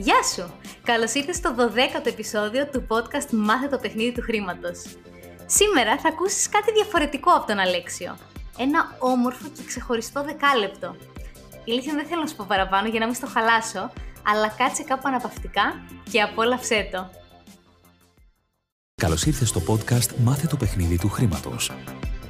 Γεια σου! Καλώς ήρθες στο 12ο επεισόδιο του podcast «Μάθε το παιχνίδι του χρήματος». Σήμερα θα ακούσεις κάτι διαφορετικό από τον Αλέξιο. Ένα όμορφο και ξεχωριστό δεκάλεπτο. Η αλήθεια δεν θέλω να σου πω παραπάνω για να μην στο χαλάσω, αλλά κάτσε κάπου αναπαυτικά και απόλαυσέ το. Καλώς ήρθες στο podcast «Μάθε το παιχνίδι του χρήματος».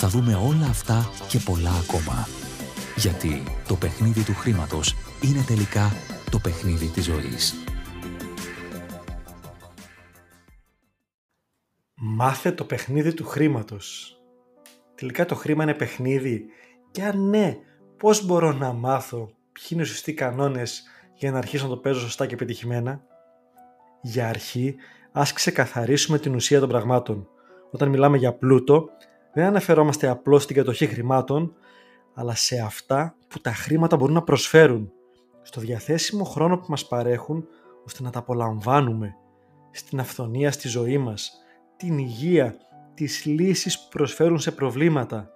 θα δούμε όλα αυτά και πολλά ακόμα. Γιατί το παιχνίδι του χρήματος είναι τελικά το παιχνίδι της ζωής. Μάθε το παιχνίδι του χρήματος. Τελικά το χρήμα είναι παιχνίδι και αν ναι, πώς μπορώ να μάθω ποιοι είναι οι σωστοί κανόνες για να αρχίσω να το παίζω σωστά και πετυχημένα. Για αρχή, ας ξεκαθαρίσουμε την ουσία των πραγμάτων. Όταν μιλάμε για πλούτο, δεν αναφερόμαστε απλώς στην κατοχή χρημάτων, αλλά σε αυτά που τα χρήματα μπορούν να προσφέρουν, στο διαθέσιμο χρόνο που μας παρέχουν, ώστε να τα απολαμβάνουμε, στην αυθονία στη ζωή μας, την υγεία, τις λύσεις που προσφέρουν σε προβλήματα,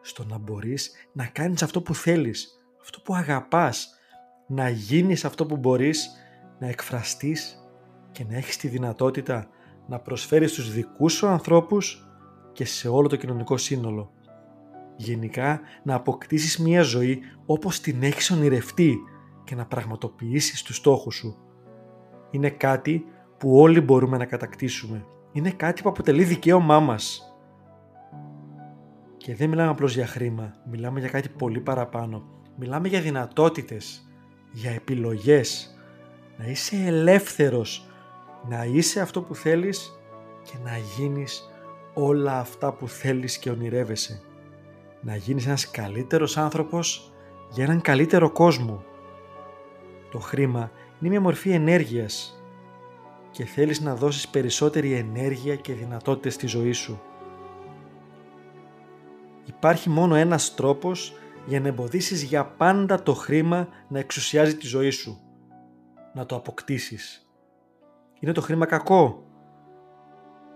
στο να μπορείς να κάνεις αυτό που θέλεις, αυτό που αγαπάς, να γίνεις αυτό που μπορείς, να εκφραστείς και να έχεις τη δυνατότητα να προσφέρεις στους δικούς σου ανθρώπους και σε όλο το κοινωνικό σύνολο. Γενικά να αποκτήσεις μια ζωή όπως την έχεις ονειρευτεί και να πραγματοποιήσεις τους στόχους σου. Είναι κάτι που όλοι μπορούμε να κατακτήσουμε. Είναι κάτι που αποτελεί δικαίωμά μας. Και δεν μιλάμε απλώς για χρήμα, μιλάμε για κάτι πολύ παραπάνω. Μιλάμε για δυνατότητες, για επιλογές, να είσαι ελεύθερος, να είσαι αυτό που θέλεις και να γίνεις όλα αυτά που θέλεις και ονειρεύεσαι. Να γίνεις ένας καλύτερος άνθρωπος για έναν καλύτερο κόσμο. Το χρήμα είναι μια μορφή ενέργειας και θέλεις να δώσεις περισσότερη ενέργεια και δυνατότητες στη ζωή σου. Υπάρχει μόνο ένας τρόπος για να εμποδίσεις για πάντα το χρήμα να εξουσιάζει τη ζωή σου. Να το αποκτήσεις. Είναι το χρήμα κακό.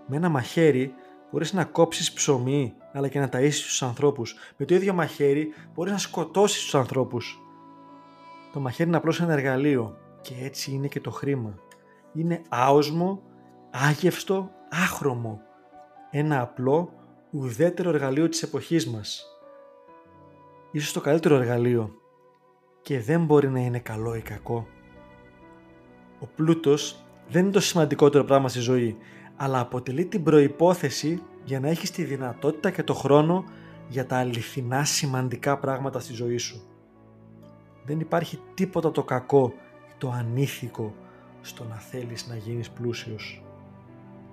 Με ένα μαχαίρι μπορείς να κόψεις ψωμί αλλά και να ταΐσεις τους ανθρώπους. Με το ίδιο μαχαίρι μπορείς να σκοτώσεις τους ανθρώπους. Το μαχαίρι είναι απλώς ένα εργαλείο και έτσι είναι και το χρήμα. Είναι άοσμο, άγευστο, άχρωμο. Ένα απλό, ουδέτερο εργαλείο της εποχής μας. Ίσως το καλύτερο εργαλείο και δεν μπορεί να είναι καλό ή κακό. Ο πλούτος δεν είναι το σημαντικότερο πράγμα στη ζωή αλλά αποτελεί την προϋπόθεση για να έχεις τη δυνατότητα και το χρόνο για τα αληθινά σημαντικά πράγματα στη ζωή σου. Δεν υπάρχει τίποτα το κακό ή το ανήθικο στο να θέλεις να γίνεις πλούσιος.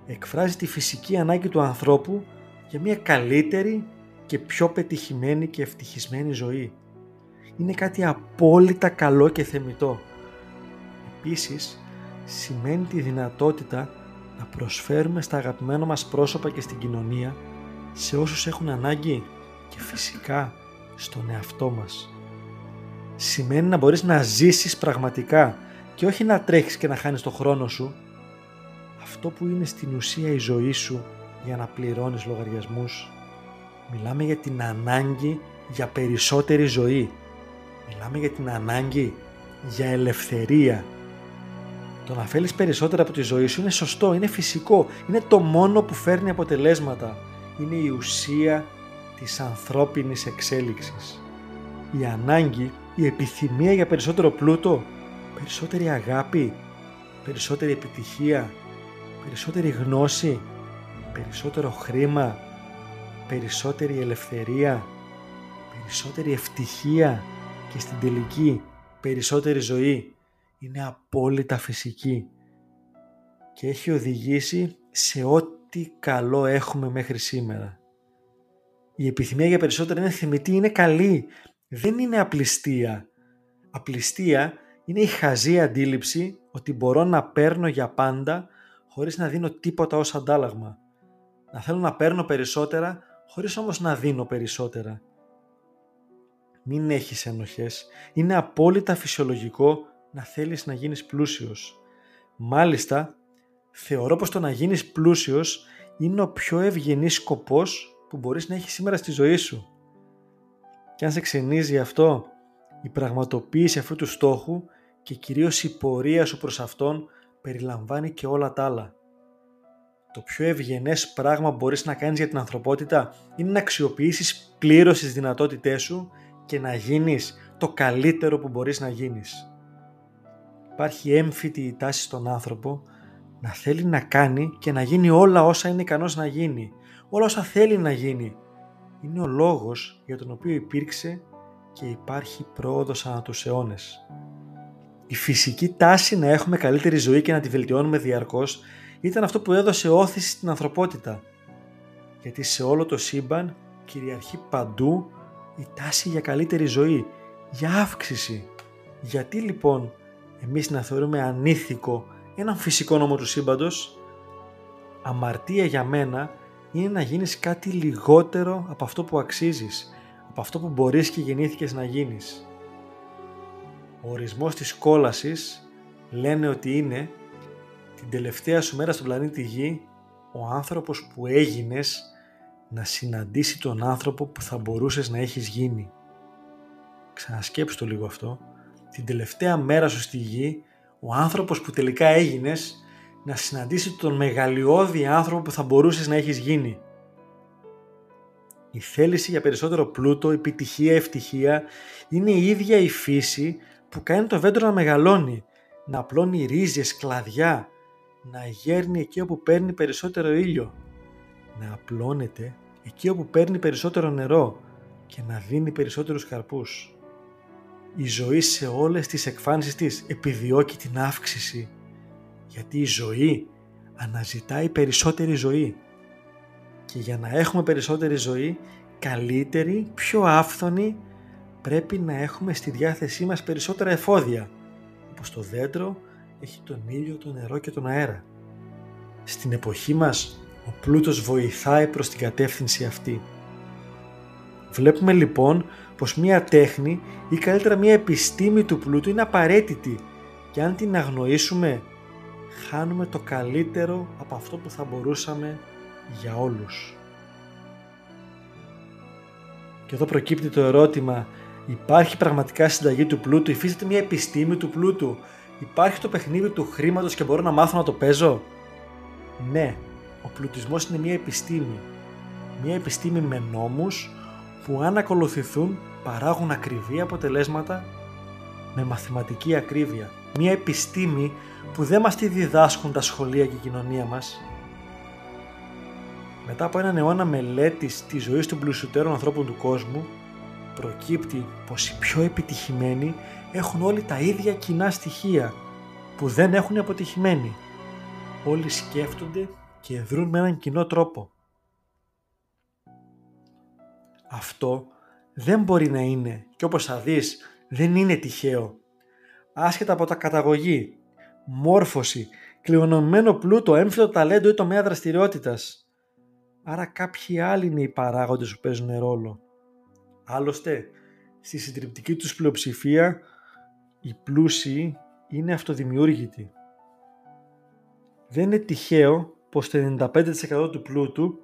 Εκφράζει τη φυσική ανάγκη του ανθρώπου για μια καλύτερη και πιο πετυχημένη και ευτυχισμένη ζωή. Είναι κάτι απόλυτα καλό και θεμητό. Επίσης, σημαίνει τη δυνατότητα να προσφέρουμε στα αγαπημένα μας πρόσωπα και στην κοινωνία σε όσους έχουν ανάγκη και φυσικά στον εαυτό μας. Σημαίνει να μπορείς να ζήσεις πραγματικά και όχι να τρέχεις και να χάνεις το χρόνο σου. Αυτό που είναι στην ουσία η ζωή σου για να πληρώνεις λογαριασμούς. Μιλάμε για την ανάγκη για περισσότερη ζωή. Μιλάμε για την ανάγκη για ελευθερία, το να θέλεις περισσότερα από τη ζωή σου είναι σωστό, είναι φυσικό, είναι το μόνο που φέρνει αποτελέσματα. Είναι η ουσία της ανθρώπινης εξέλιξης. Η ανάγκη, η επιθυμία για περισσότερο πλούτο, περισσότερη αγάπη, περισσότερη επιτυχία, περισσότερη γνώση, περισσότερο χρήμα, περισσότερη ελευθερία, περισσότερη ευτυχία και στην τελική περισσότερη ζωή είναι απόλυτα φυσική και έχει οδηγήσει σε ό,τι καλό έχουμε μέχρι σήμερα. Η επιθυμία για περισσότερα είναι θεμητή, είναι καλή, δεν είναι απληστία. Απληστία Είναι η χαζή αντίληψη ότι μπορώ να παίρνω για πάντα χωρίς να δίνω τίποτα ως αντάλλαγμα. Να θέλω να παίρνω περισσότερα χωρίς όμως να δίνω περισσότερα. Μην έχεις ενοχές. Είναι απόλυτα φυσιολογικό να θέλεις να γίνεις πλούσιος. Μάλιστα, θεωρώ πως το να γίνεις πλούσιος είναι ο πιο ευγενής σκοπός που μπορείς να έχεις σήμερα στη ζωή σου. Και αν σε ξενίζει αυτό, η πραγματοποίηση αυτού του στόχου και κυρίως η πορεία σου προς αυτόν περιλαμβάνει και όλα τα άλλα. Το πιο ευγενές πράγμα που μπορείς να κάνεις για την ανθρωπότητα είναι να αξιοποιήσεις πλήρως τις δυνατότητές σου και να γίνεις το καλύτερο που μπορείς να γίνεις. Υπάρχει έμφυτη η τάση στον άνθρωπο να θέλει να κάνει και να γίνει όλα όσα είναι ικανός να γίνει. Όλα όσα θέλει να γίνει. Είναι ο λόγος για τον οποίο υπήρξε και υπάρχει πρόοδος ανά τους αιώνες. Η φυσική τάση να έχουμε καλύτερη ζωή και να τη βελτιώνουμε διαρκώς ήταν αυτό που έδωσε όθηση στην ανθρωπότητα. Γιατί σε όλο το σύμπαν κυριαρχεί παντού η τάση για καλύτερη ζωή, για αύξηση. Γιατί λοιπόν εμείς να θεωρούμε ανήθικο έναν φυσικό νόμο του σύμπαντος, αμαρτία για μένα είναι να γίνεις κάτι λιγότερο από αυτό που αξίζεις, από αυτό που μπορείς και γεννήθηκες να γίνεις. Ο ορισμός της κόλασης λένε ότι είναι την τελευταία σου μέρα στον πλανήτη Γη ο άνθρωπος που έγινες να συναντήσει τον άνθρωπο που θα μπορούσες να έχεις γίνει. Ξανασκέψου το λίγο αυτό. Την τελευταία μέρα σου στη Γη ο άνθρωπος που τελικά έγινες να συναντήσει τον μεγαλειώδη άνθρωπο που θα μπορούσες να έχεις γίνει. Η θέληση για περισσότερο πλούτο, επιτυχία, ευτυχία είναι η ίδια η φύση που κάνει το βέντρο να μεγαλώνει, να απλώνει ρίζες, κλαδιά, να γέρνει εκεί όπου παίρνει περισσότερο ήλιο, να απλώνεται εκεί όπου παίρνει περισσότερο νερό και να δίνει περισσότερους καρπούς. Η ζωή σε όλες τις εκφάνσεις της επιδιώκει την αύξηση, γιατί η ζωή αναζητάει περισσότερη ζωή. Και για να έχουμε περισσότερη ζωή, καλύτερη, πιο άφθονη, πρέπει να έχουμε στη διάθεσή μας περισσότερα εφόδια, όπως το δέντρο έχει τον ήλιο, το νερό και τον αέρα. Στην εποχή μας ο πλούτος βοηθάει προς την κατεύθυνση αυτή. Βλέπουμε λοιπόν πως μία τέχνη ή καλύτερα μία επιστήμη του πλούτου είναι απαραίτητη και αν την αγνοήσουμε χάνουμε το καλύτερο από αυτό που θα μπορούσαμε για όλους. Και εδώ προκύπτει το ερώτημα υπάρχει πραγματικά συνταγή του πλούτου, υφίσταται μια επιστήμη του πλούτου, υπάρχει το παιχνίδι του χρήματος και μπορώ να μάθω να το παίζω; Ναι, ο πλουτισμός είναι μια επιστήμη. Μια επιστήμη με νόμους που αν ακολουθηθούν παράγουν ακριβή αποτελέσματα με μαθηματική ακρίβεια. Μια επιστήμη που δεν μας τη διδάσκουν τα σχολεία και η κοινωνία μας. Μετά από έναν αιώνα μελέτης της ζωής των πλουσιωτέρων ανθρώπων του κόσμου, προκύπτει πως οι πιο επιτυχημένοι έχουν όλοι τα ίδια κοινά στοιχεία που δεν έχουν οι αποτυχημένοι. Όλοι σκέφτονται και δρούν με έναν κοινό τρόπο. Αυτό δεν μπορεί να είναι και όπως θα δεις δεν είναι τυχαίο. Άσχετα από τα καταγωγή, μόρφωση, κληρονομημένο πλούτο, έμφυτο ταλέντο ή τομέα δραστηριότητας. Άρα κάποιοι άλλοι είναι οι παράγοντες που παίζουν ρόλο. Άλλωστε, στη συντριπτική τους πλειοψηφία, οι πλούσιοι είναι αυτοδημιούργητοι. Δεν είναι τυχαίο πως το 95% του πλούτου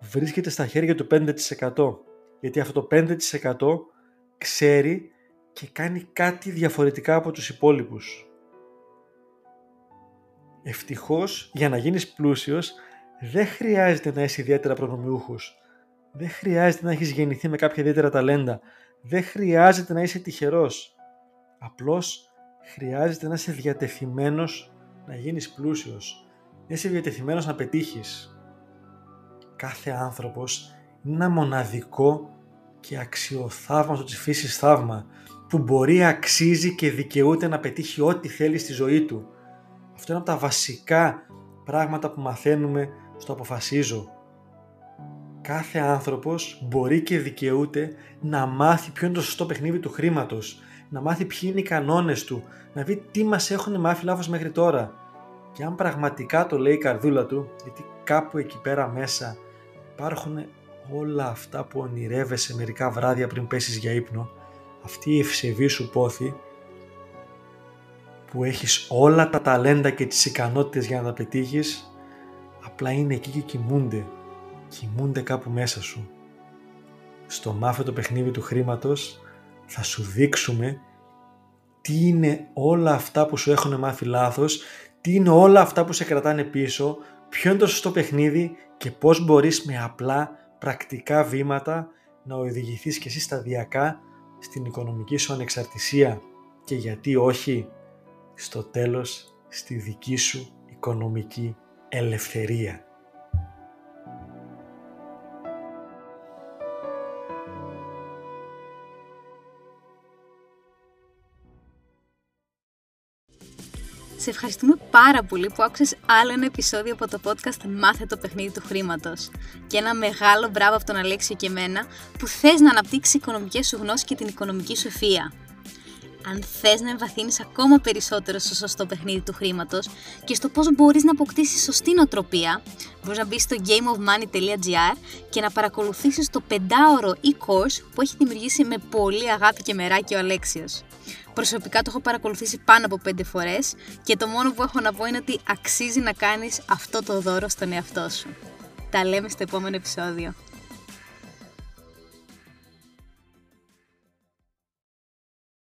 βρίσκεται στα χέρια του 5% γιατί αυτό το 5% ξέρει και κάνει κάτι διαφορετικά από τους υπόλοιπους. Ευτυχώς για να γίνεις πλούσιος δεν χρειάζεται να είσαι ιδιαίτερα προνομιούχος. Δεν χρειάζεται να έχεις γεννηθεί με κάποια ιδιαίτερα ταλέντα. Δεν χρειάζεται να είσαι τυχερός. Απλώς χρειάζεται να είσαι διατεθειμένος να γίνεις πλούσιος. Να είσαι διατεθειμένος να πετύχεις. Κάθε άνθρωπος είναι ένα μοναδικό και αξιοθαύματο της φύσης θαύμα που μπορεί, αξίζει και δικαιούται να πετύχει ό,τι θέλει στη ζωή του. Αυτό είναι από τα βασικά πράγματα που μαθαίνουμε στο αποφασίζω. Κάθε άνθρωπος μπορεί και δικαιούται να μάθει ποιο είναι το σωστό παιχνίδι του χρήματος, να μάθει ποιοι είναι οι κανόνες του, να δει τι μας έχουν μάθει λάθος μέχρι τώρα. Και αν πραγματικά το λέει η καρδούλα του, γιατί κάπου εκεί πέρα μέσα υπάρχουν όλα αυτά που ονειρεύεσαι μερικά βράδια πριν πέσεις για ύπνο, αυτή η ευσεβή σου πόθη που έχεις όλα τα ταλέντα και τις ικανότητες για να τα πετύχεις, απλά είναι εκεί και κοιμούνται. Κοιμούνται κάπου μέσα σου. Στο μάθε το παιχνίδι του χρήματος θα σου δείξουμε τι είναι όλα αυτά που σου έχουν μάθει λάθος, τι είναι όλα αυτά που σε κρατάνε πίσω, ποιο είναι το σωστό παιχνίδι και πώς μπορείς με απλά πρακτικά βήματα να οδηγηθείς και εσύ σταδιακά στην οικονομική σου ανεξαρτησία και γιατί όχι στο τέλος στη δική σου οικονομική ελευθερία. Σε ευχαριστούμε πάρα πολύ που άκουσες άλλο ένα επεισόδιο από το podcast Μάθε το παιχνίδι του χρήματος. Και ένα μεγάλο μπράβο από τον Αλέξιο και εμένα που θες να αναπτύξεις οικονομικές σου γνώσεις και την οικονομική σου ευφία. Αν θες να εμβαθύνεις ακόμα περισσότερο στο σωστό παιχνίδι του χρήματος και στο πώς μπορείς να αποκτήσεις σωστή νοοτροπία, μπορείς να μπεις στο gameofmoney.gr και να παρακολουθήσεις το πεντάωρο e-course που έχει δημιουργήσει με πολύ αγάπη και μεράκι ο Αλέξιος. Προσωπικά το έχω παρακολουθήσει πάνω από 5 φορές και το μόνο που έχω να πω είναι ότι αξίζει να κάνεις αυτό το δώρο στον εαυτό σου. Τα λέμε στο επόμενο επεισόδιο.